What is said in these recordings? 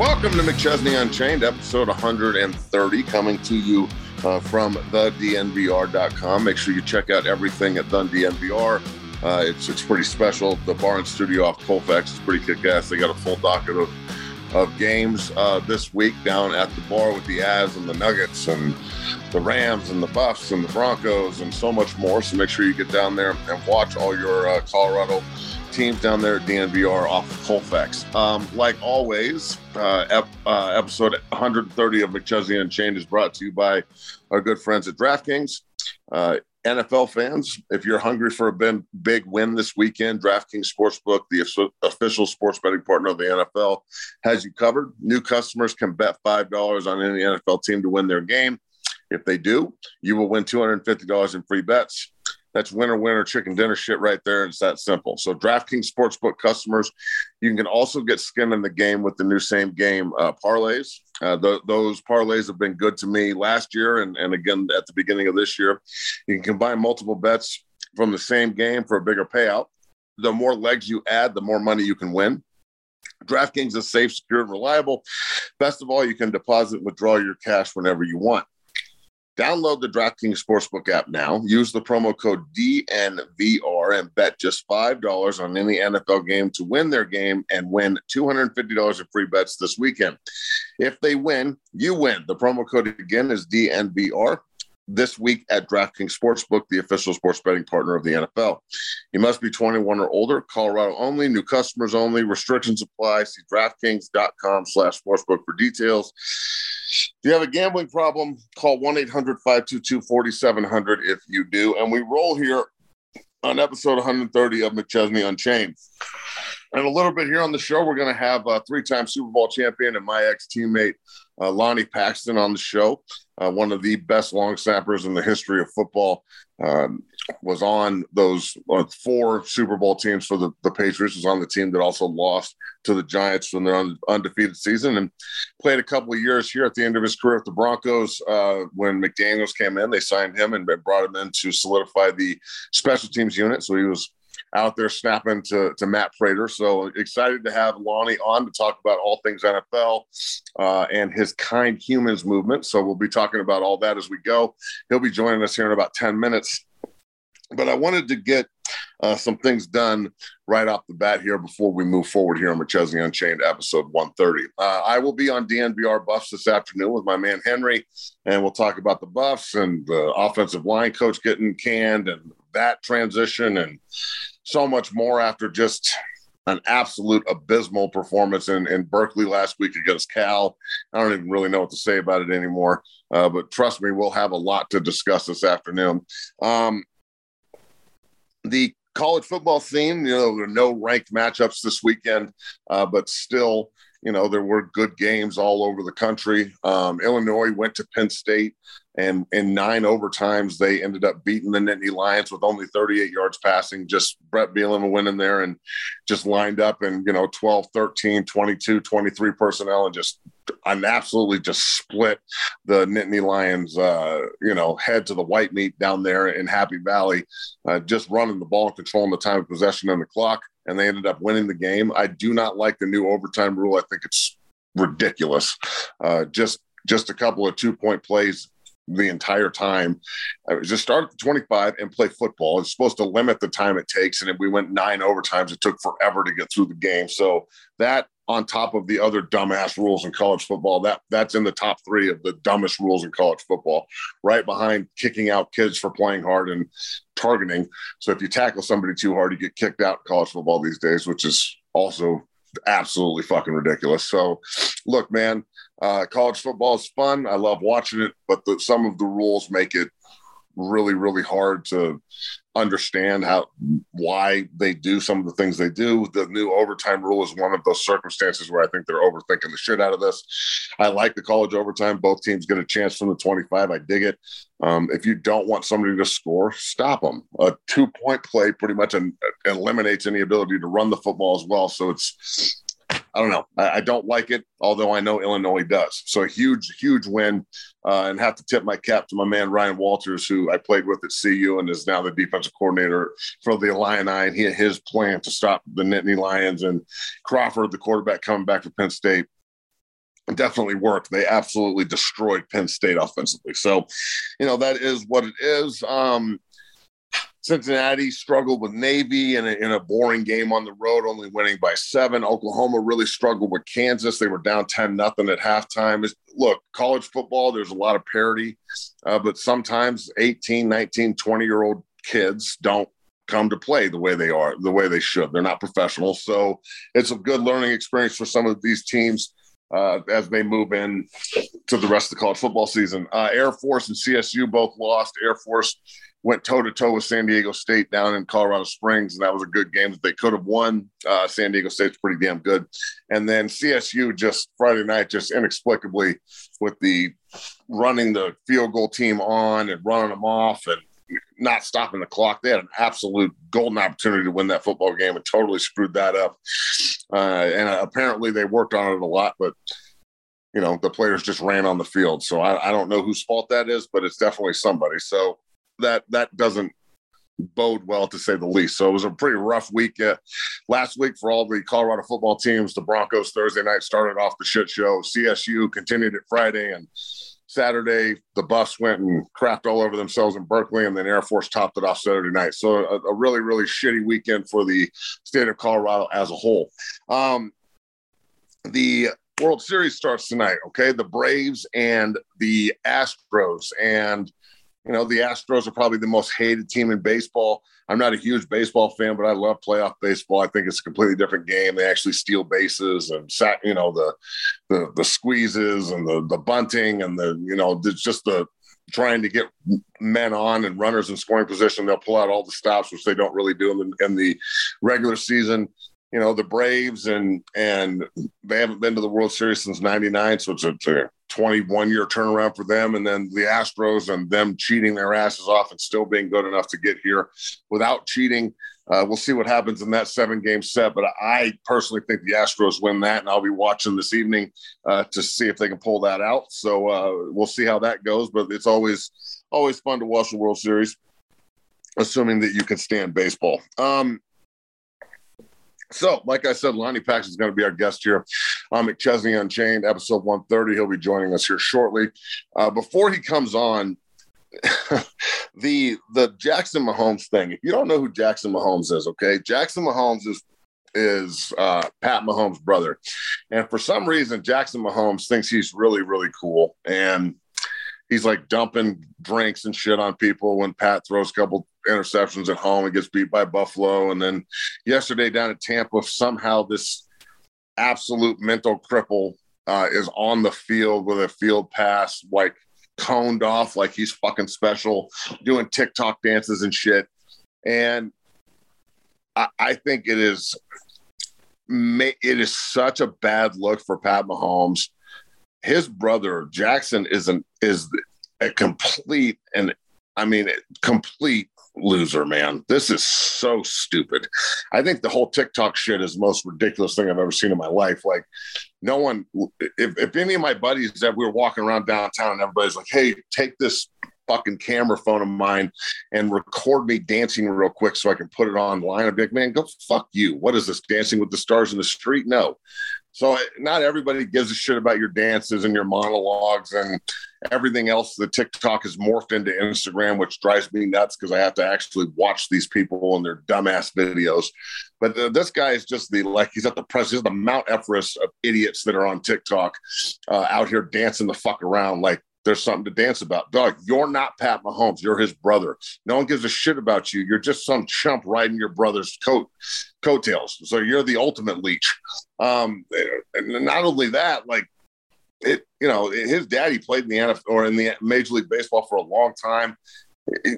Welcome to McChesney Unchained, episode 130, coming to you uh, from thednvr.com. Make sure you check out everything at the DNVR. Uh, it's it's pretty special. The bar and studio off Colfax is pretty kick-ass. They got a full docket of of games uh, this week down at the bar with the Avs and the Nuggets and the Rams and the Buffs and the Broncos and so much more. So make sure you get down there and watch all your uh, Colorado teams down there at DNVR off of Colfax. Um, like always, uh, ep- uh, episode 130 of McChesney Unchained is brought to you by our good friends at DraftKings. Uh, NFL fans, if you're hungry for a big, win this weekend, DraftKings Sportsbook, the offi- official sports betting partner of the NFL, has you covered. New customers can bet $5 on any NFL team to win their game. If they do, you will win $250 in free bets. That's winner, winner, chicken dinner shit right there. It's that simple. So, DraftKings Sportsbook customers, you can also get skin in the game with the new same game uh, parlays. Uh, th- those parlays have been good to me last year and, and again at the beginning of this year. You can combine multiple bets from the same game for a bigger payout. The more legs you add, the more money you can win. DraftKings is safe, secure, and reliable. Best of all, you can deposit and withdraw your cash whenever you want. Download the DraftKings Sportsbook app now. Use the promo code DNVR and bet just $5 on any NFL game to win their game and win $250 in free bets this weekend. If they win, you win. The promo code again is DNVR this week at DraftKings Sportsbook, the official sports betting partner of the NFL. You must be 21 or older, Colorado only, new customers only, restrictions apply. See DraftKings.com slash sportsbook for details. If you have a gambling problem, call 1 800 522 4700 if you do. And we roll here on episode 130 of McChesney Unchained. And a little bit here on the show, we're going to have a three time Super Bowl champion and my ex teammate, uh, Lonnie Paxton, on the show. Uh, one of the best long snappers in the history of football. Um, was on those uh, four Super Bowl teams for the, the Patriots, was on the team that also lost to the Giants from their un- undefeated season and played a couple of years here at the end of his career at the Broncos. Uh, when McDaniels came in, they signed him and brought him in to solidify the special teams unit. So he was out there snapping to, to Matt Prater. So excited to have Lonnie on to talk about all things NFL uh, and his kind humans movement. So we'll be talking about all that as we go. He'll be joining us here in about 10 minutes. But I wanted to get uh, some things done right off the bat here before we move forward here on McChesney Unchained episode 130. Uh, I will be on DNVR Buffs this afternoon with my man Henry, and we'll talk about the Buffs and the offensive line coach getting canned and that transition and so much more after just an absolute abysmal performance in, in Berkeley last week against Cal. I don't even really know what to say about it anymore. Uh, but trust me, we'll have a lot to discuss this afternoon. Um, the college football scene, you know, no ranked matchups this weekend, uh, but still, you know, there were good games all over the country. Um, Illinois went to Penn State, and in nine overtimes, they ended up beating the Nittany Lions with only 38 yards passing. Just Brett Bielema went in there and just lined up and, you know, 12, 13, 22, 23 personnel and just and absolutely just split the Nittany Lions, uh, you know, head to the white meat down there in Happy Valley, uh, just running the ball controlling the time of possession and the clock. And they ended up winning the game. I do not like the new overtime rule. I think it's ridiculous. Uh, just just a couple of two point plays the entire time. I was just start at 25 and play football. It's supposed to limit the time it takes. And if we went nine overtimes, it took forever to get through the game. So that on top of the other dumbass rules in college football, that that's in the top three of the dumbest rules in college football, right behind kicking out kids for playing hard and targeting. So if you tackle somebody too hard, you get kicked out in college football these days, which is also absolutely fucking ridiculous. So look, man, uh, college football is fun. I love watching it, but the, some of the rules make it really, really hard to understand how why they do some of the things they do. The new overtime rule is one of those circumstances where I think they're overthinking the shit out of this. I like the college overtime. Both teams get a chance from the 25. I dig it. Um, if you don't want somebody to score, stop them. A two point play pretty much eliminates any ability to run the football as well. So it's I don't know. I, I, don't like it, although I know Illinois does. So a huge, huge win. Uh, and have to tip my cap to my man Ryan Walters, who I played with at CU and is now the defensive coordinator for the Illini. And he his plan to stop the Nittany Lions and Clifford, the quarterback coming back for Penn State. Definitely worked. They absolutely destroyed Penn State offensively. So, you know, that is what it is. Um, Cincinnati struggled with Navy in a, in a, boring game on the road, only winning by seven. Oklahoma really struggled with Kansas. They were down 10 nothing at halftime. Look, college football, there's a lot of parity, uh, but sometimes 18, 19, 20 year old kids don't come to play the way they are, the way they should. They're not professional. So it's a good learning experience for some of these teams. Uh, as they move in to the rest of the college football season, uh, Air Force and CSU both lost. Air Force went toe to toe with San Diego State down in Colorado Springs, and that was a good game that they could have won. Uh, San Diego State's pretty damn good, and then CSU just Friday night, just inexplicably with the running the field goal team on and running them off and not stopping the clock. They had an absolute golden opportunity to win that football game and totally screwed that up. Uh, and apparently they worked on it a lot, but you know the players just ran on the field. So I, I don't know whose fault that is, but it's definitely somebody. So that that doesn't bode well to say the least. So it was a pretty rough week uh, last week for all the Colorado football teams. The Broncos Thursday night started off the shit show. CSU continued it Friday and Saturday. The Buffs went and crapped all over themselves in Berkeley, and then Air Force topped it off Saturday night. So a, a really really shitty weekend for the state of Colorado as a whole. Um, the World Series starts tonight. Okay, the Braves and the Astros and you know, the Astros are probably the most hated team in baseball. I'm not a huge baseball fan, but I love playoff baseball. I think it's a completely different game. They actually steal bases and you know, the the the squeezes and the the bunting and the you know, just the trying to get men on and runners in scoring position. They'll pull out all the stops, which they don't really do in the, in the regular season you know the Braves and and they haven't been to the World Series since '99, so it's a, it's a 21 year turnaround for them. And then the Astros and them cheating their asses off and still being good enough to get here without cheating. Uh, we'll see what happens in that seven game set, but I personally think the Astros win that, and I'll be watching this evening uh, to see if they can pull that out. So uh, we'll see how that goes. But it's always always fun to watch the World Series, assuming that you can stand baseball. Um, so, like I said, Lonnie Paxton is going to be our guest here on McChesney Unchained, episode 130. He'll be joining us here shortly. Uh, before he comes on, the the Jackson Mahomes thing. If you don't know who Jackson Mahomes is, okay, Jackson Mahomes is is uh, Pat Mahomes' brother, and for some reason, Jackson Mahomes thinks he's really really cool, and he's like dumping drinks and shit on people when Pat throws a couple interceptions at home and gets beat by Buffalo. And then yesterday down at Tampa, somehow this absolute mental cripple uh, is on the field with a field pass, like coned off, like he's fucking special, doing TikTok dances and shit. And I, I think it is it is such a bad look for Pat Mahomes. His brother Jackson is an is a complete and I mean complete loser, man. This is so stupid. I think the whole TikTok shit is the most ridiculous thing I've ever seen in my life. Like, no one, if, if any of my buddies that we were walking around downtown and everybody's like, hey, take this fucking camera phone of mine and record me dancing real quick so I can put it online. I'd be like, man, go fuck you. What is this? Dancing with the stars in the street? No. So not everybody gives a shit about your dances and your monologues and everything else. The TikTok has morphed into Instagram, which drives me nuts because I have to actually watch these people and their dumbass videos. But the, this guy is just the like he's at the press. He's the Mount Everest of idiots that are on TikTok uh, out here dancing the fuck around like there's something to dance about. Dog, you're not Pat Mahomes. You're his brother. No one gives a shit about you. You're just some chump riding your brother's coat coattails. So you're the ultimate leech. Um, and not only that, like it, you know, his daddy played in the NFL or in the Major League Baseball for a long time.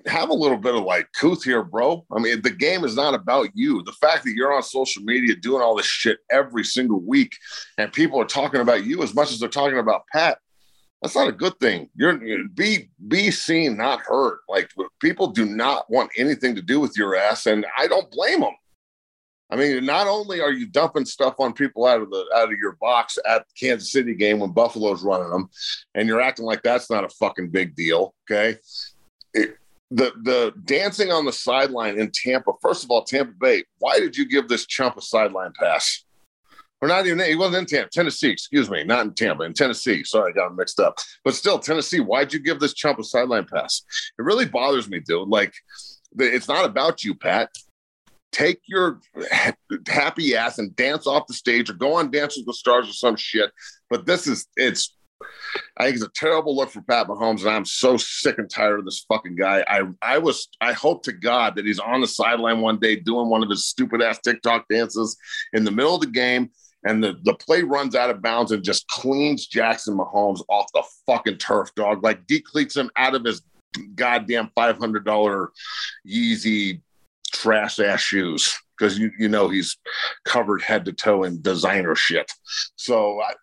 have a little bit of like couth here, bro. I mean, the game is not about you. The fact that you're on social media doing all this shit every single week and people are talking about you as much as they're talking about Pat, that's not a good thing. You're be be seen, not heard. Like people do not want anything to do with your ass, and I don't blame them. I mean, not only are you dumping stuff on people out of the out of your box at the Kansas City game when Buffalo's running them, and you're acting like that's not a fucking big deal. Okay, it, the the dancing on the sideline in Tampa. First of all, Tampa Bay. Why did you give this chump a sideline pass? Or not even he wasn't in Tampa, Tennessee, excuse me, not in Tampa, in Tennessee. Sorry, I got him mixed up. But still, Tennessee, why'd you give this chump a sideline pass? It really bothers me, dude. Like, it's not about you, Pat. Take your happy ass and dance off the stage or go on Dance with the Stars or some shit. But this is, it's, I think it's a terrible look for Pat Mahomes, and I'm so sick and tired of this fucking guy. I I was I hope to God that he's on the sideline one day doing one of his stupid ass TikTok dances in the middle of the game, and the, the play runs out of bounds and just cleans Jackson Mahomes off the fucking turf, dog. Like decleats him out of his goddamn $500 Yeezy trash ass shoes because you, you know he's covered head to toe in designer shit. So, I,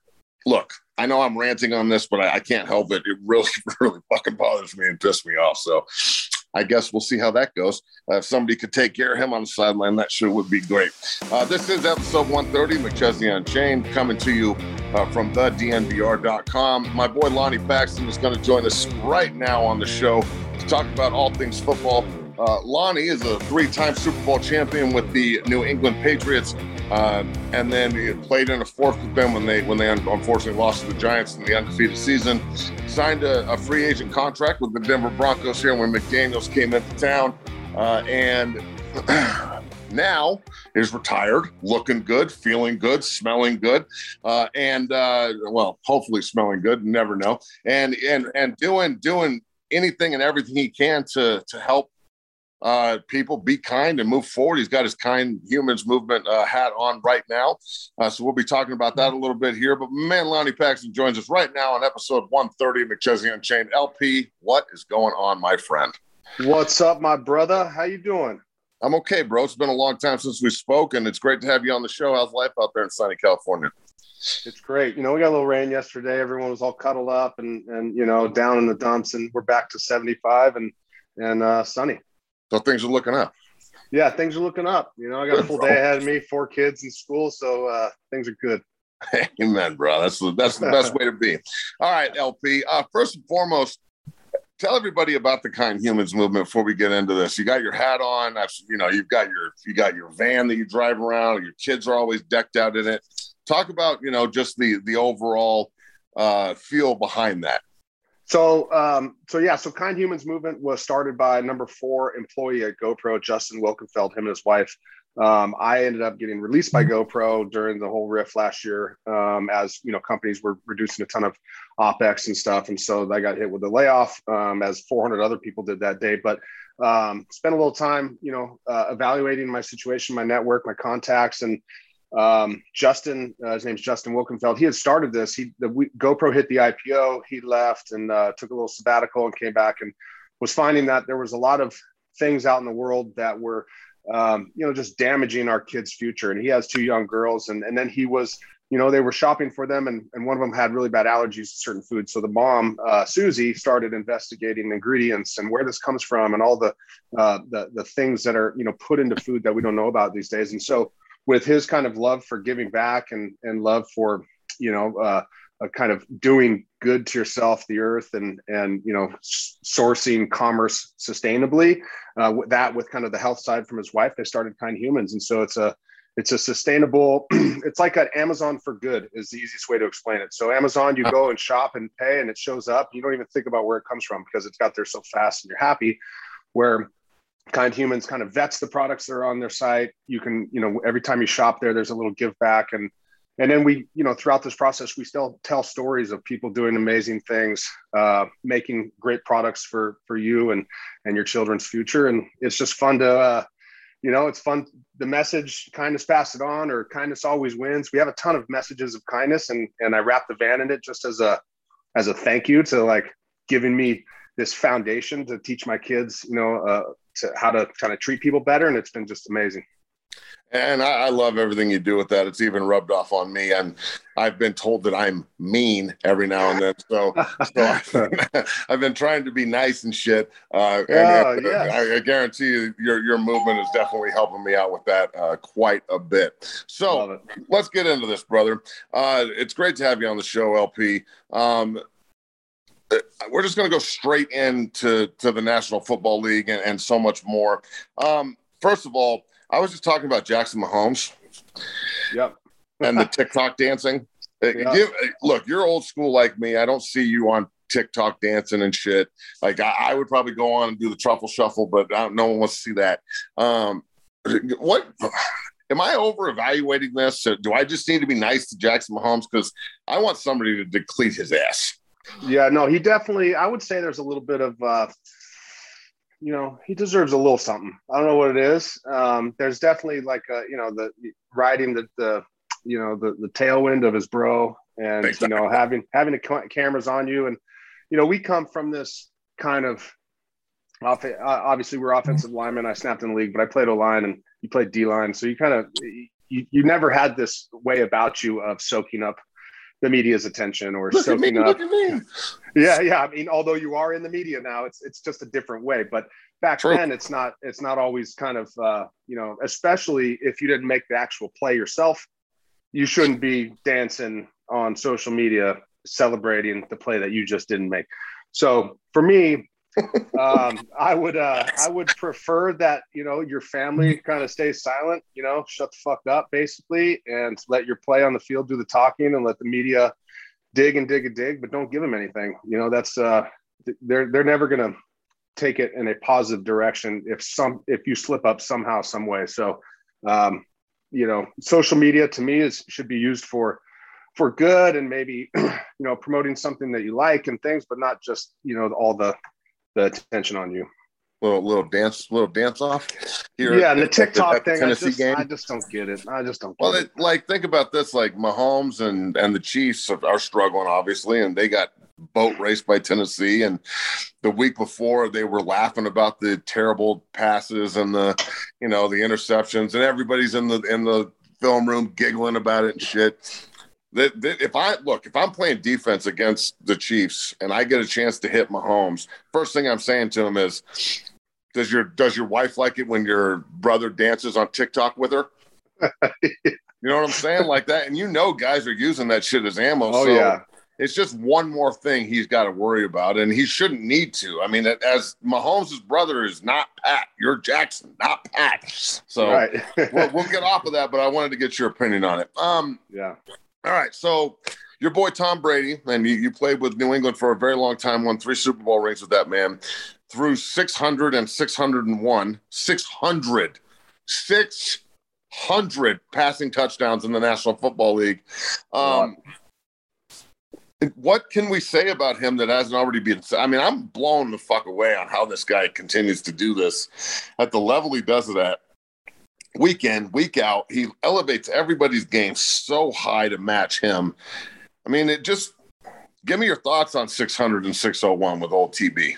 look, I know I'm ranting on this, but I, I can't help it. It really, really fucking bothers me and pisses me off. So, I guess we'll see how that goes. Uh, if somebody could take care of him on the sideline, that sure would be great. Uh, this is episode 130, McChesney Unchained, coming to you uh, from the DNVR.com. My boy Lonnie Paxton is going to join us right now on the show to talk about all things football. Uh, Lonnie is a three-time Super Bowl champion with the New England Patriots, uh, and then he played in a fourth with them when they when they unfortunately lost to the Giants in the undefeated season. Signed a, a free agent contract with the Denver Broncos here when McDaniels came into town, uh, and now is retired, looking good, feeling good, smelling good, uh, and uh, well, hopefully smelling good. Never know, and and and doing doing anything and everything he can to to help uh, people be kind and move forward. He's got his kind humans movement uh, hat on right now. Uh, so we'll be talking about that a little bit here. But man, Lonnie Paxton joins us right now on episode 130 of McChesney Unchained. LP, what is going on, my friend? What's up, my brother? How you doing? I'm okay, bro. It's been a long time since we spoke, and it's great to have you on the show. How's life out there in sunny California? It's great. You know, we got a little rain yesterday. Everyone was all cuddled up and and you know down in the dumps, and we're back to 75 and and uh, sunny. So things are looking up. Yeah, things are looking up. You know, I got good, a full bro. day ahead of me, four kids in school, so uh, things are good. Amen, bro. That's the that's the best way to be. All right, LP. Uh, first and foremost, tell everybody about the kind humans movement before we get into this. You got your hat on. That's you know, you've got your you got your van that you drive around. Your kids are always decked out in it. Talk about you know just the the overall uh, feel behind that. So, um, so yeah, so Kind Humans movement was started by number four employee at GoPro, Justin Wilkenfeld, him and his wife. Um, I ended up getting released by GoPro during the whole RIF last year, um, as you know, companies were reducing a ton of opex and stuff, and so I got hit with a layoff, um, as 400 other people did that day. But um, spent a little time, you know, uh, evaluating my situation, my network, my contacts, and um, Justin, uh, his name's Justin Wilkenfeld. He had started this. He the we, GoPro hit the IPO. He left and uh, took a little sabbatical and came back and was finding that there was a lot of things out in the world that were, um, you know, just damaging our kids' future. And he has two young girls, and and then he was, you know, they were shopping for them, and and one of them had really bad allergies to certain foods. So the mom, uh, Susie, started investigating ingredients and where this comes from, and all the uh, the the things that are you know put into food that we don't know about these days. And so with his kind of love for giving back and and love for you know uh, kind of doing good to yourself, the earth, and and you know sourcing commerce sustainably. Uh, that with kind of the health side from his wife, they started Kind Humans, and so it's a it's a sustainable. it's like an Amazon for good is the easiest way to explain it. So Amazon, you go and shop and pay, and it shows up. You don't even think about where it comes from because it's got there so fast, and you're happy. Where kind humans kind of vets the products that are on their site. You can you know every time you shop there there's a little give back. And and then we you know throughout this process we still tell stories of people doing amazing things uh, making great products for for you and and your children's future. And it's just fun to uh, you know it's fun. The message kindness pass it on or kindness always wins. We have a ton of messages of kindness and and i wrap the van in it just as a as a thank you to like giving me this foundation to teach my kids, you know, uh, to how to kind of treat people better, and it's been just amazing. And I, I, love everything you do with that. It's even rubbed off on me, and I've been told that I'm mean every now and then. So, so I've been trying to be nice and shit. Uh, and, yes. I, I, guarantee you, your your movement is definitely helping me out with that uh, quite a bit. So let's get into this, brother. Uh, it's great to have you on the show, LP. Um, uh, we're just going to go straight into to the National Football League and, and so much more. Um, first of all I was just talking about Jackson Mahomes. Yep. and the TikTok dancing. Uh, Yep. Give, look, you're old school like me. I don't see you on TikTok dancing and shit. Like I, I would probably go on and do the truffle shuffle, but I don't, no one wants to see that. Um, what am I over evaluating this? Do I just need to be nice to Jackson Mahomes because I want somebody to decleat his ass? Yeah, no, he definitely. I would say there's a little bit of, uh, you know, he deserves a little something. I don't know what it is. Um, there's definitely like a, you know, the riding the, the you know, the the tailwind of his bro, and you know, having having the cameras on you, and you know, we come from this kind of. Off, uh, obviously, we're offensive linemen. I snapped in the league, but I played O line and you played D line. So you kind of you, you never had this way about you of soaking up the media's attention or Look at me, soaking up. look at me. Yeah, yeah. I mean, although you are in the media now, it's it's just a different way. But back True. then, it's not it's not always kind of uh, you know, especially if you didn't make the actual play yourself, you shouldn't be dancing on social media celebrating the play that you just didn't make. So for me, um, I would uh, I would prefer that you know your family kind of stay silent, you know, shut the fuck up basically, and let your play on the field do the talking, and let the media dig and dig and dig, but don't give them anything. You know, that's uh, they're they're never gonna take it in a positive direction if some if you slip up somehow some way. So, um, you know, social media to me is should be used for for good and maybe you know promoting something that you like and things, but not just you know all the the attention on you. Little little dance, little dance off here. yeah, and the at TikTok at the thing, I Tennessee just, game. I just don't get it. I just don't. Get Well, it. it, like think about this: like Mahomes and and the Chiefs are, are struggling, obviously, and they got boat raced by Tennessee. And the week before, they were laughing about the terrible passes and the, you know, the interceptions, and everybody's in the in the film room giggling about it and shit. That, that if I look, if I'm playing defense against the Chiefs and I get a chance to hit Mahomes, first thing I'm saying to him is, "Does your does your wife like it when your brother dances on TikTok with her?" You know what I'm saying? Like that. And you know, guys are using that shit as ammo. Oh so yeah, it's just one more thing he's got to worry about. And he shouldn't need to. I mean, as Mahomes' brother is not Pat. You're Jackson, not Pat. So right. we'll, we'll get off of that, but I wanted to get your opinion on it. Um, yeah, all right. So your boy Tom Brady, and you, you played with New England for a very long time, won three Super Bowl rings with that man, threw 600 and 601, 600, 600 passing touchdowns in the National Football League. Um, what can we say about him that hasn't already been said? I mean, I'm blown the fuck away on how this guy continues to do this at the level he does it at week in, week out. He elevates everybody's game so high to match him. I mean, it just give me your thoughts on 600 and 601 with old TB.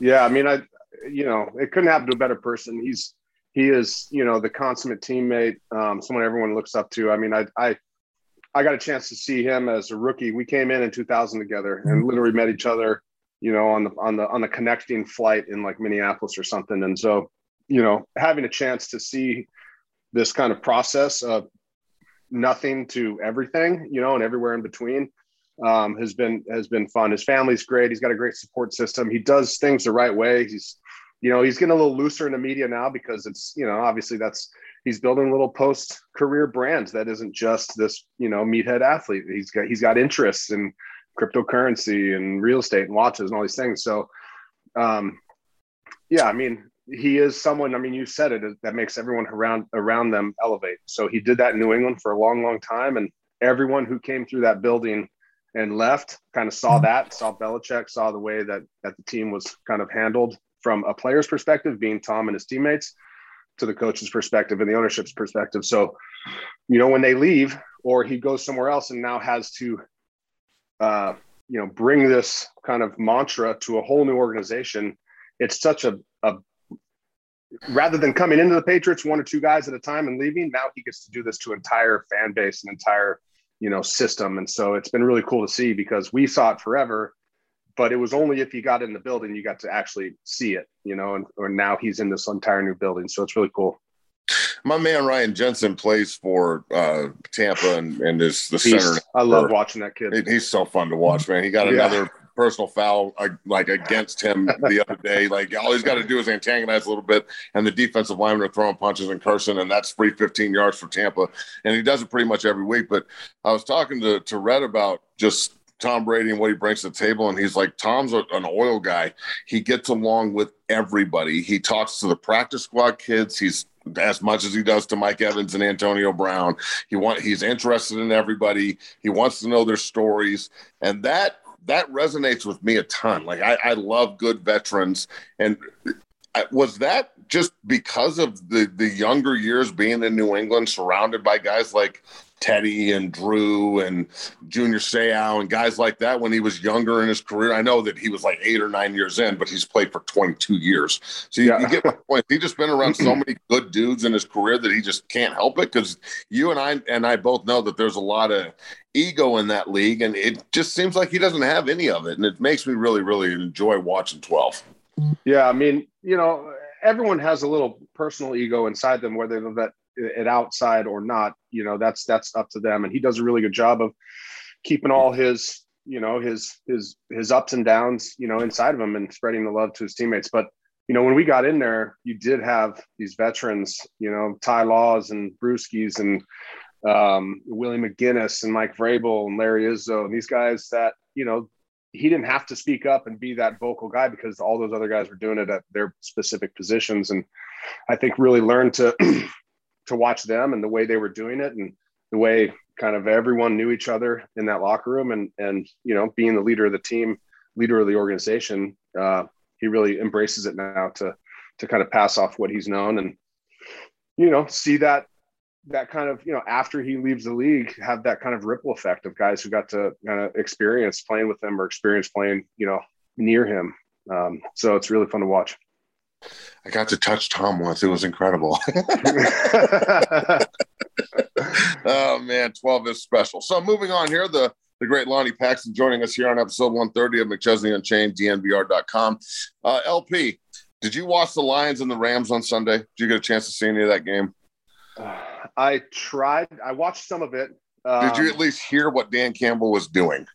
yeah. I mean, I, you know, it couldn't happen to a better person. He's he is, you know, the consummate teammate, um, someone everyone looks up to. I mean, I, I, I got a chance to see him as a rookie. We came in in 2000 together and literally met each other, you know, on the on the on the connecting flight in like Minneapolis or something. And so, you know, having a chance to see this kind of process of nothing to everything, you know, and everywhere in between, um, has been has been fun. His family's great. He's got a great support system. He does things the right way. He's, you know, he's getting a little looser in the media now because it's, you know, obviously that's he's building little post career brands that isn't just this, you know, meathead athlete. He's got he's got interests in cryptocurrency and real estate and watches and all these things. So, um, yeah, I mean, he is someone. I mean, you said it that makes everyone around around them elevate. So he did that in New England for a long, long time, and everyone who came through that building and left kind of saw that, saw Belichick, saw the way that that the team was kind of handled from a player's perspective, being Tom and his teammates, to the coach's perspective and the ownership's perspective. So, you know, when they leave or he goes somewhere else and now has to uh, you know bring this kind of mantra to a whole new organization. It's such a, a rather than coming into the Patriots one or two guys at a time and leaving, now he gets to do this to entire fan base and entire you know system. And so it's been really cool to see because we saw it forever, but it was only if you got in the building you got to actually see it, you know. And or now he's in this entire new building, so it's really cool. My man Ryan Jensen plays for uh, Tampa and, and is the center. I love watching that kid. He- He's so fun to watch, man. He got Yeah. another personal foul uh, like against him the other day. Like all he's got to do is antagonize a little bit, and the defensive linemen are throwing punches and cursing, and that's free 15 yards for Tampa. And he does it pretty much every week. But I was talking to to Red about just Tom Brady and what he brings to the table, and he's like, Tom's a, an oil guy. He gets along with everybody. He talks to the practice squad kids. He's as much as he does to Mike Evans and Antonio Brown. He want he's interested in everybody. He wants to know their stories, and that that resonates with me a ton. Like I, I love good veterans, and was that just because of the the younger years being in New England, surrounded by guys like Teddy and Drew and Junior Seau and guys like that when he was younger in his career. I know that he was like eight or nine years in, but he's played for 22 years. So you, Yeah. you get my point. He just been around so many good dudes in his career that he just can't help it because you and I and I both know that there's a lot of ego in that league, and it just seems like he doesn't have any of it, and it makes me really, really enjoy watching 12. Yeah, I mean, you know, everyone has a little personal ego inside them, whether that it outside or not. You know, that's that's up to them. And he does a really good job of keeping all his, you know, his his his ups and downs, you know, inside of him and spreading the love to his teammates. But you know, when we got in there, you did have these veterans, you know, Ty Laws and Bruschis and um, Willie McGinest and Mike Vrabel and Larry Izzo and these guys that, you know, he didn't have to speak up and be that vocal guy because all those other guys were doing it at their specific positions. And I think really learned to to watch them and the way they were doing it and the way kind of everyone knew each other in that locker room and and you know being the leader of the team, leader of the organization, uh, he really embraces it now to to kind of pass off what he's known and you know see that that kind of you know after he leaves the league have that kind of ripple effect of guys who got to kind of experience playing with him or experience playing you know near him. Um, so it's really fun to watch I got to touch Tom once. It was incredible. oh man, 12 is special. So moving on here, the the great Lonnie Paxton joining us here on episode 130 of McChesney Unchained, DNVR.com. Uh, LP, did you watch the Lions and the Rams on Sunday? Did you get a chance to see any of that game? i tried i watched some of it um, Did you at least hear what Dan Campbell was doing?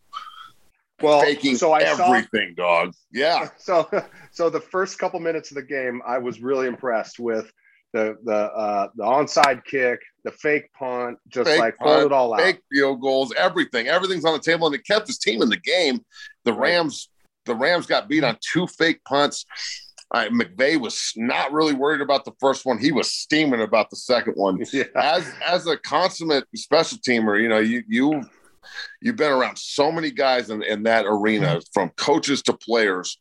Well Faking so i saw everything, dog. Yeah. so so the first couple minutes of the game i was really impressed with the the uh the onside kick the fake punt just Fake like pulled it all out Fake field goals, everything. Everything's on the table, and it kept his team in the game. The Rams, the Rams got beat on two fake punts. Uh, McVay was not really worried about the first one. He was steaming about the second one. yeah As as a consummate special teamer, you know you you you've been around so many guys in, in that arena, mm-hmm. from coaches to players.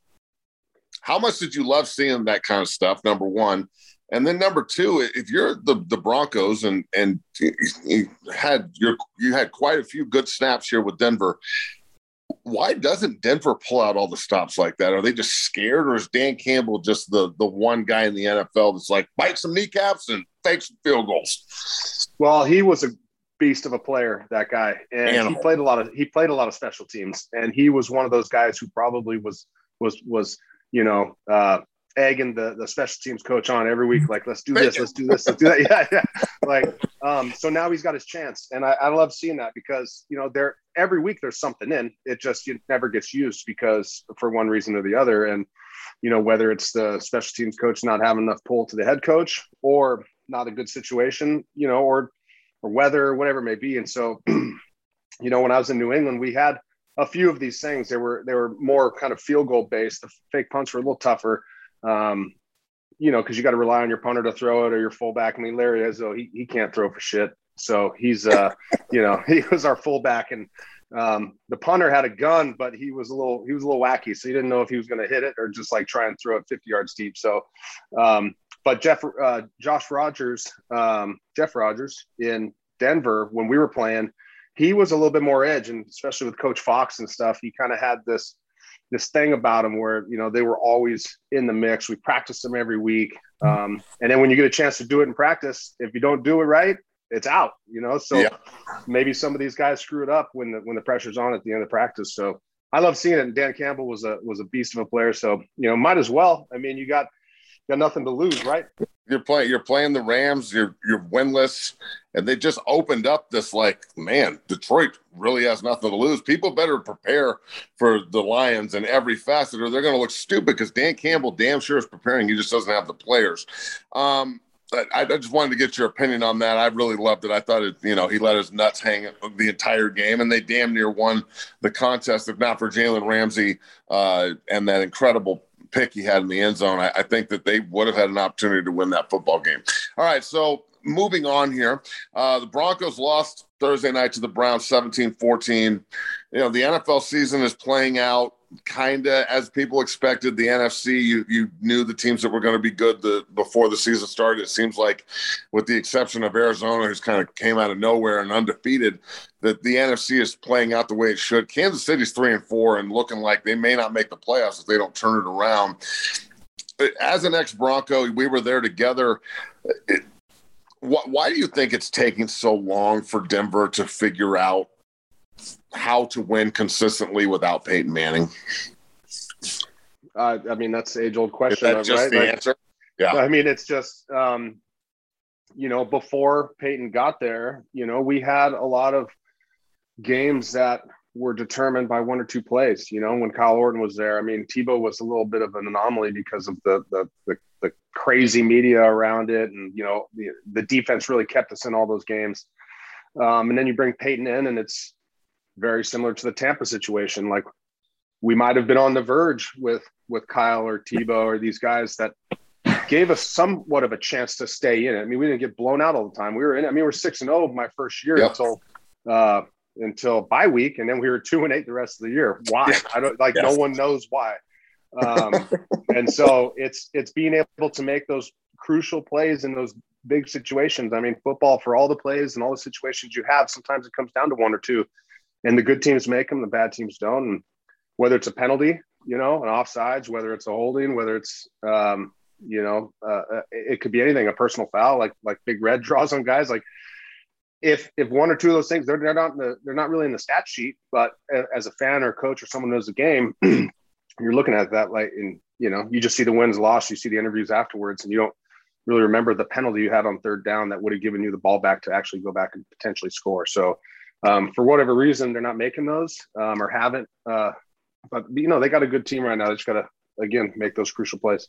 How much did you love seeing that kind of stuff? Number one, and then number two, if you're the the Broncos and and you had your you had quite a few good snaps here with Denver. Why doesn't Denver pull out all the stops like that? Are they just scared, or is Dan Campbell just the the one guy in the NFL that's like bite some kneecaps and fake some field goals? Well, he was a beast of a player, that guy, and Animal. he played a lot of he played a lot of special teams, and he was one of those guys who probably was was was you know uh, egging the the special teams coach on every week, like let's do this, let's do this, let's do that, yeah, yeah. Like um, so now he's got his chance, and I, I love seeing that because you know there every week there's something in. It, just it never gets used because for one reason or the other, and you know whether it's the special teams coach not having enough pull to the head coach or not a good situation, you know, or or weather, whatever it may be. And so, you know, when I was in New England, we had a few of these things. They were they were more kind of field goal based. The fake punts were a little tougher, um, you know, because you got to rely on your punter to throw it or your fullback. I mean, Larry Izzo, he he can't throw for shit. So he's uh, you know, he was our fullback, and um, the punter had a gun, but he was a little he was a little wacky, so he didn't know if he was going to hit it or just like try and throw it 50 yards deep. So, um, but Jeff, uh, Josh Rogers, um, Jeff Rodgers in Denver when we were playing, he was a little bit more edge, and especially with Coach Fox and stuff, he kind of had this this thing about him where you know they were always in the mix. We practiced them every week, um, and then when you get a chance to do it in practice, if you don't do it right, it's out. You know, so Yeah. maybe some of these guys screw it up when the when the pressure's on at the end of practice. So I love seeing it. And Dan Campbell was a was a beast of a player. So you know, might as well. I mean, you got got nothing to lose, right? You're playing. You're playing the Rams. You're you're winless, and they just opened up this like, man, Detroit really has nothing to lose. People better prepare for the Lions in every facet, or they're going to look stupid. Because Dan Campbell, damn sure is preparing. He just doesn't have the players. Um, I, I just wanted to get your opinion on that. I really loved it. I thought it, you know, he let his nuts hang the entire game, and they damn near won the contest. If not for Jalen Ramsey uh, and that incredible pick he had in the end zone, I, I think that they would have had an opportunity to win that football game. All right, so moving on here, uh, the Broncos lost Thursday night to the Browns 17 14. You know, the NFL season is playing out kind of as people expected. The NFC, you, you knew the teams that were going to be good the, before the season started. It seems like, with the exception of Arizona, who's kind of came out of nowhere and undefeated, that the NFC is playing out the way it should. Kansas City's three and four and looking like they may not make the playoffs if they don't turn it around. As an ex Bronco, we were there together. It, wh- why do you think it's taking so long for Denver to figure out how to win consistently without Peyton Manning? Uh, I mean, that's the age old Is question, that right? just the Like, answer? Yeah. I mean, it's just, um, you know, before Peyton got there, you know, we had a lot of games that were determined by one or two plays. You know, when Kyle Orton was there, I mean, Tebow was a little bit of an anomaly because of the the the, the crazy media around it, and you know, the, the defense really kept us in all those games. Um, and then you bring Peyton in, and it's very similar to the Tampa situation. Like we might have been on the verge with with Kyle or Tebow or these guys that gave us somewhat of a chance to stay in it. I mean, we didn't get blown out all the time. We were in. I mean, we were six and zero my first year Yep. until uh, until bye week, and then we were two and eight the rest of the year. Why? I don't like. Yes. No one knows why. Um, and so it's it's being able to make those crucial plays in those big situations. I mean, football for all the plays and all the situations you have, sometimes it comes down to one or two, and the good teams make them, the bad teams don't. And whether it's a penalty, you know, an offsides, whether it's a holding, whether it's um, you know, uh, uh, it could be anything, a personal foul, like like Big Red draws on guys. Like if if one or two of those things, they're they're not the, they're not really in the stat sheet, but as a fan or a coach or someone who knows the game, you're looking at that like, and you know, you just see the wins, loss, you see the interviews afterwards, and you don't really remember the penalty you had on third down that would have given you the ball back to actually go back and potentially score. So. Um, for whatever reason, they're not making those um, or haven't. Uh, but you know, they got a good team right now. They just got to again make those crucial plays.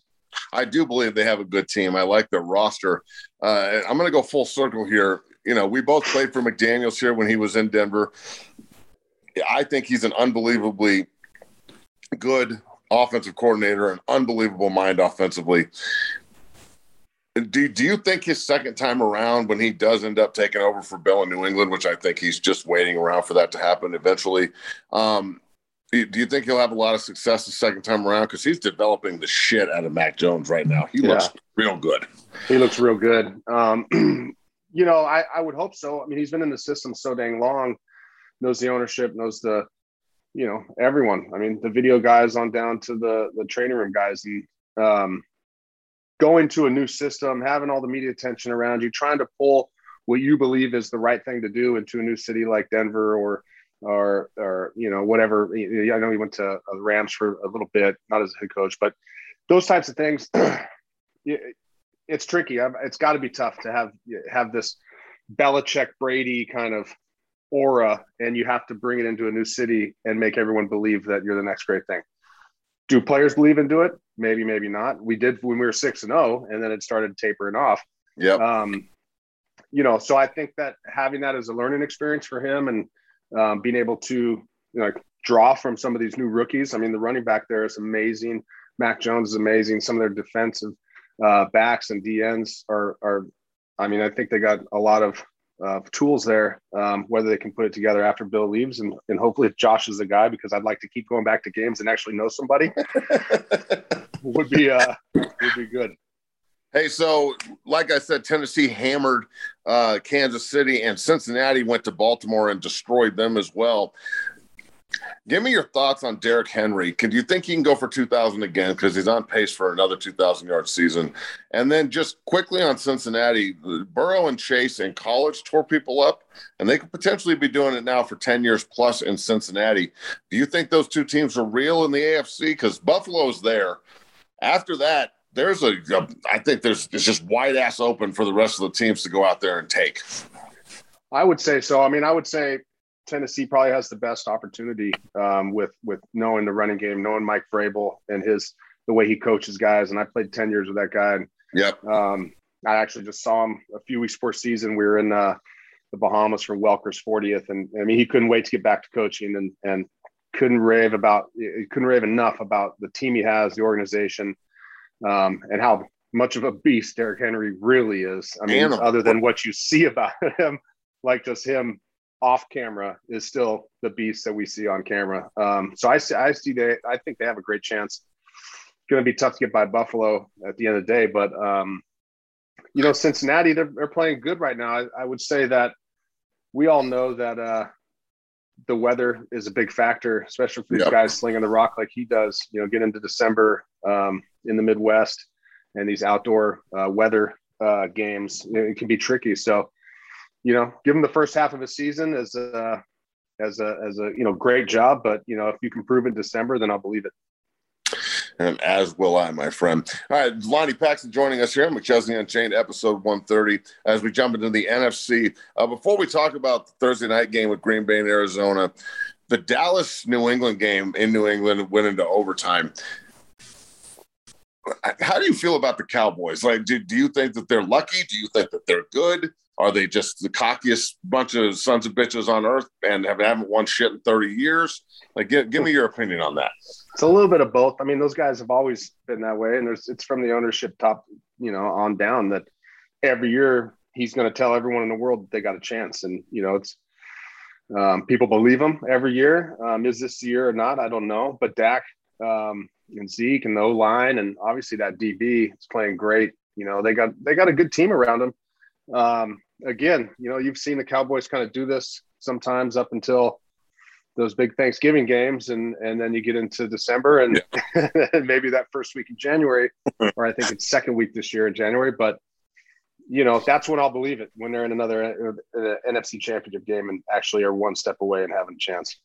I do believe they have a good team. I like their roster. Uh, I'm going to go full circle here. You know, we both played for McDaniels here when he was in Denver. I think he's an unbelievably good offensive coordinator, an unbelievable mind offensively. Do, do you think his second time around, when he does end up taking over for Bill in New England, which I think he's just waiting around for that to happen eventually, um, do do you think he'll have a lot of success the second time around? Because he's developing the shit out of Mac Jones right now. He Yeah. looks real good. He looks real good. Um, you know, I, I would hope so. I mean, he's been in the system so dang long, knows the ownership, knows the, you know, everyone. I mean, the video guys on down to the the training room guys, and um, going to a new system, having all the media attention around you, trying to pull what you believe is the right thing to do into a new city like Denver or or or you know whatever. I know he went to the Rams for a little bit, not as a head coach, but those types of things. it's tricky. It's got to be tough to have have this Belichick Brady kind of aura, and you have to bring it into a new city and make everyone believe that you're the next great thing. Do players believe and do it? Maybe, maybe not. We did when we were six and zero, and then it started tapering off. Yeah. Um, you know, so I think that having that as a learning experience for him and um, being able to you know, like draw from some of these new rookies. I mean, the running back there is amazing. Mac Jones is amazing. Some of their defensive uh, backs and DNs are are. I mean, I think they got a lot of uh, tools there. Um, whether they can put it together after Bill leaves, and, and hopefully if Josh is the guy, because I'd like to keep going back to games and actually know somebody, would be uh, would be good. Hey, so like I said, Tennessee hammered uh, Kansas City, and Cincinnati went to Baltimore and destroyed them as well. Give me your thoughts on Derrick Henry. Can do you think he can go for 2,000 again? Because he's on pace for another 2,000 yard season. And then just quickly on Cincinnati, Burrow and Chase in college tore people up, and they could potentially be doing it now for 10 years plus in Cincinnati. Do you think those two teams are real in the AFC? Because Buffalo's there. After that, there's a, a I think there's it's just wide ass open for the rest of the teams to go out there and take. I would say so. I mean, I would say Tennessee probably has the best opportunity um, with with knowing the running game, knowing Mike Vrabel and his the way he coaches guys. And I played ten years with that guy. And, yep. Um, I actually just saw him a few weeks before season. We were in uh, the Bahamas for Welker's 40th, and I mean he couldn't wait to get back to coaching and and couldn't rave about couldn't rave enough about the team he has, the organization, um, and how much of a beast Derrick Henry really is. I mean, other than what you see about him, like just him off camera is still the beast that we see on camera. Um, so I see, I see they, I think they have a great chance. It's Going to be tough to get by Buffalo at the end of the day, but um, you know, Cincinnati, they're, they're playing good right now. I, I, would say that we all know that uh, the weather is a big factor, especially for these yep. guys slinging the rock like he does. You know, get into December um, in the Midwest and these outdoor uh, weather uh, games, it can be tricky. So you know, give him the first half of his season as a as a as a you know great job. But you know, if you can prove in December, then I'll believe it. And as will I, my friend. All right, Lonnie Paxton joining us here on McChesney Unchained, episode 130, as we jump into the NFC. Uh, before we talk about the Thursday night game with Green Bay and Arizona, the Dallas New England game in New England went into overtime. How do you feel about the Cowboys? Like, do, do you think that they're lucky? Do you think that they're good? Are they just the cockiest bunch of sons of bitches on earth and have, haven't won shit in 30 years? Like, give, give me your opinion on that. It's a little bit of both. I mean, those guys have always been that way. And there's, it's from the ownership top, you know, on down that every year he's going to tell everyone in the world that they got a chance. And, you know, it's, um, people believe him every year. Um, is this year or not? I don't know. But Dak um, and Zeke and the O line, and obviously that DB is playing great. You know, they got they got a good team around them um, again, you know, you've seen the Cowboys kind of do this sometimes up until those big Thanksgiving games, and and then you get into December and, yeah. maybe that first week in January, or I think it's second week this year in January. But you know, that's when I'll believe it when they're in another uh, NFC Championship game and actually are one step away and having a chance.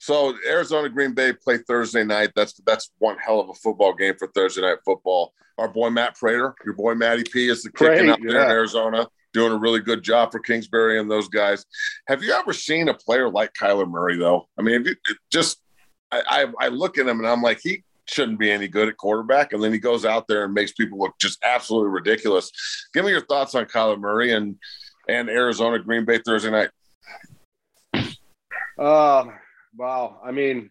So Arizona Green Bay play Thursday night. That's that's one hell of a football game for Thursday night football. Our boy Matt Prater, your boy Matty P is the kicking out there in Arizona, doing a really good job for Kingsbury and those guys. Have you ever seen a player like Kyler Murray though? I mean, you, just I, I I look at him and I'm like he shouldn't be any good at quarterback, and then he goes out there and makes people look just absolutely ridiculous. Give me your thoughts on Kyler Murray and and Arizona Green Bay Thursday night. Um Wow. I mean,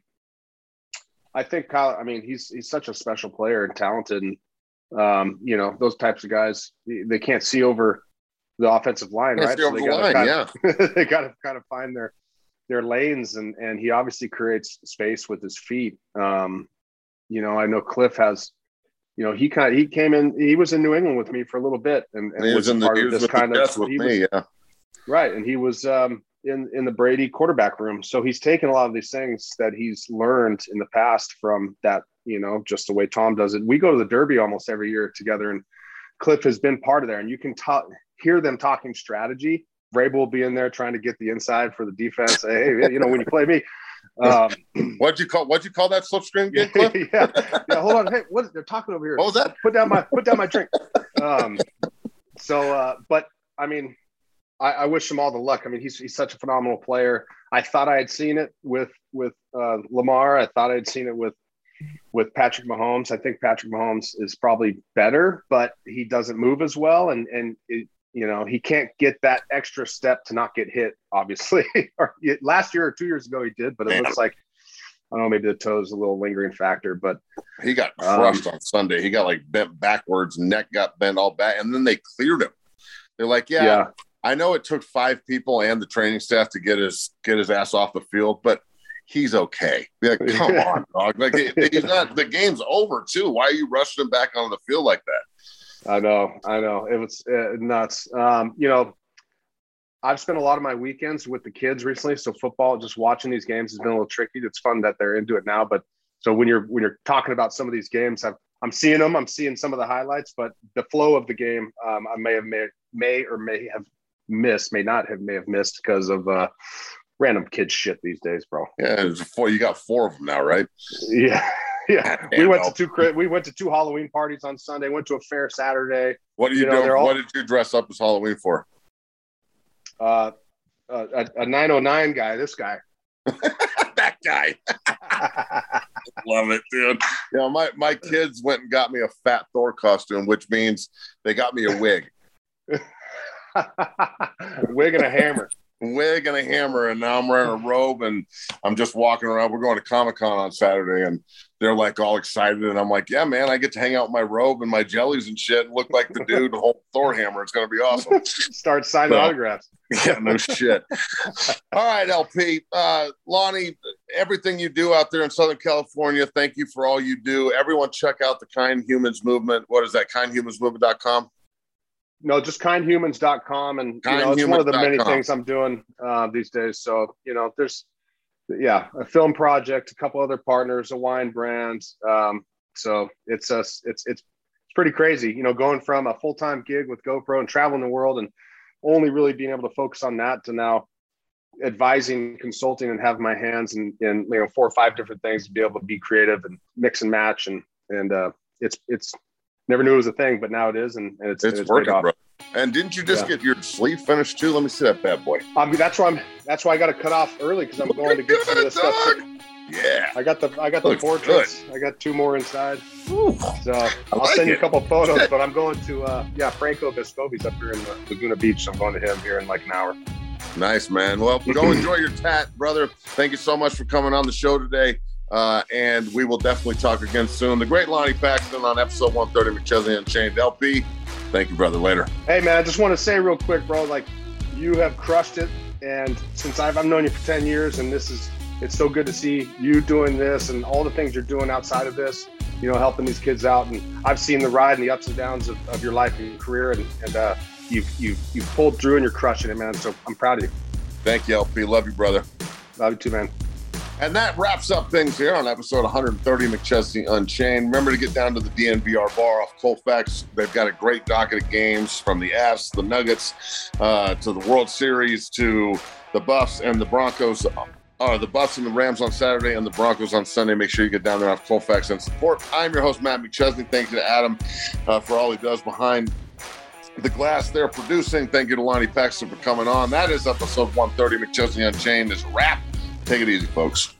I think Kyle, I mean, he's he's such a special player and talented, and um, you know, those types of guys they can't see over the offensive line, right? So they got to yeah. they got to kind of find their their lanes, and and he obviously creates space with his feet. Um, you know, I know Cliff has. You know, he kind of, he came in. He was in New England with me for a little bit, and, and he was, was in the, part of this kind of. With me, was, yeah. Right, and he was um, in in the Brady quarterback room. So he's taken a lot of these things that he's learned in the past from that, you know, just the way Tom does it. We go to the Derby almost every year together, and Cliff has been part of there. And you can talk, hear them talking strategy. Vrabel will be in there trying to get the inside for the defense. Hey, you know, when you play me. Um, what'd you call what'd you call that slipstream game, Cliff? yeah, yeah. Hold on. Hey, what they're talking over here? What was that? Put down my put down my drink. Um, so, uh, but I mean, I, I, wish him all the luck. I mean, he's he's such a phenomenal player. I thought I had seen it with with uh, Lamar. I thought I had seen it with with Patrick Mahomes. I think Patrick Mahomes is probably better, but he doesn't move as well, and and it, you know he can't get that extra step to not get hit. Obviously, or last year or two years ago he did, but it Man. looks like I don't know, maybe the toe is a little lingering factor, but he got crushed um, on Sunday. He got like bent backwards, neck got bent all back, and then they cleared him. They're like, yeah, yeah. I know it took five people and the training staff to get his get his ass off the field, but he's okay. Like, come on, dog. Like he's not. The game's over too. Why are you rushing him back on the field like that? I know, I know. It was uh, nuts. Um, you know, I've spent a lot of my weekends with the kids recently. So football, just watching these games has been a little tricky. It's fun that they're into it now, but so when you're when you're talking about some of these games, I've, I'm seeing them. I'm seeing some of the highlights, but the flow of the game, um, I may have may, may or may have missed, may not have may have missed because of uh, random kid shit these days, bro. Yeah, four. You got four of them now, right? Yeah. Yeah, we went no. to two. We went to two Halloween parties on Sunday. Went to a fair Saturday. What are you, You know, all- what did you dress up as Halloween for? Uh, a, a 909 guy. This guy. that guy. Love it, dude. You know, my, my kids went and got me a fat Thor costume, which means they got me a wig. Wig and a hammer. wig and a hammer, and now I'm wearing a robe and I'm just walking around. We're going to Comic Con on Saturday, and they're like all excited, and I'm like, "Yeah, man, I get to hang out in my robe and my jellies and shit, and look like the dude hold Thor hammer. It's gonna be awesome." Start signing Well, autographs. yeah, no shit. All right, LP, uh, Lonnie, everything you do out there in Southern California, thank you for all you do. Everyone, check out the Kind Humans Movement. What is that? KindHumansMovement.com. No, just kindhumans.com. And, you know, it's one of the many things I'm doing uh, these days. So, you know, there's, yeah, a film project, a couple other partners, a wine brand. Um, so it's a, it's, it's, it's pretty crazy, you know, going from a full time gig with GoPro and traveling the world and only really being able to focus on that to now advising, consulting, and have my hands in, in you know four or five different things to be able to be creative and mix and match and and uh, it's it's never knew it was a thing, but now it is, and, and it's It's, and paid working, bro. And didn't you just Yeah. get your sleeve finished too? Let me see that bad boy. Um, that's why I'm. That's why I got to cut off early because I'm Look going to get some of this stuff. dog. Yeah. I got the I got the Looks portraits. I got two more inside. So I'll like send you a couple photos. But I'm going to uh, yeah Franco Vescovi's up here in the Laguna Beach. I'm going to him here in like an hour. Nice, man. Well, go enjoy your tat, brother. Thank you so much for coming on the show today. Uh, and we will definitely talk again soon. The great Lonnie Paxton on episode 130 McChesney Unchained LP. Thank you, brother. Later. Hey man, I just want to say real quick, bro. Like you have crushed it, and since I've, I've known you for ten years, and this is it's so good to see you doing this and all the things you're doing outside of this. You know, helping these kids out, and I've seen the ride and the ups and downs of, of your life and your career, and, and uh, you've you've you've pulled through and you're crushing it, man. So I'm proud of you. Thank you, LP. Love you, brother. Love you too, man. And that wraps up things here on episode 130 McChesney Unchained. Remember to get down to the DNVR bar off Colfax. They've got a great docket of games from the Avs, the Nuggets, uh, to the World Series, to the Buffs and the Broncos. Uh, the Buffs and the Rams on Saturday and the Broncos on Sunday. Make sure you get down there off Colfax and support. I'm your host, Matt McChesney. Thank you to Adam uh, for all he does behind the glass they're producing. Thank you to Lonnie Paxton for coming on. That is episode 130 McChesney Unchained is a wrap. Take it easy, folks.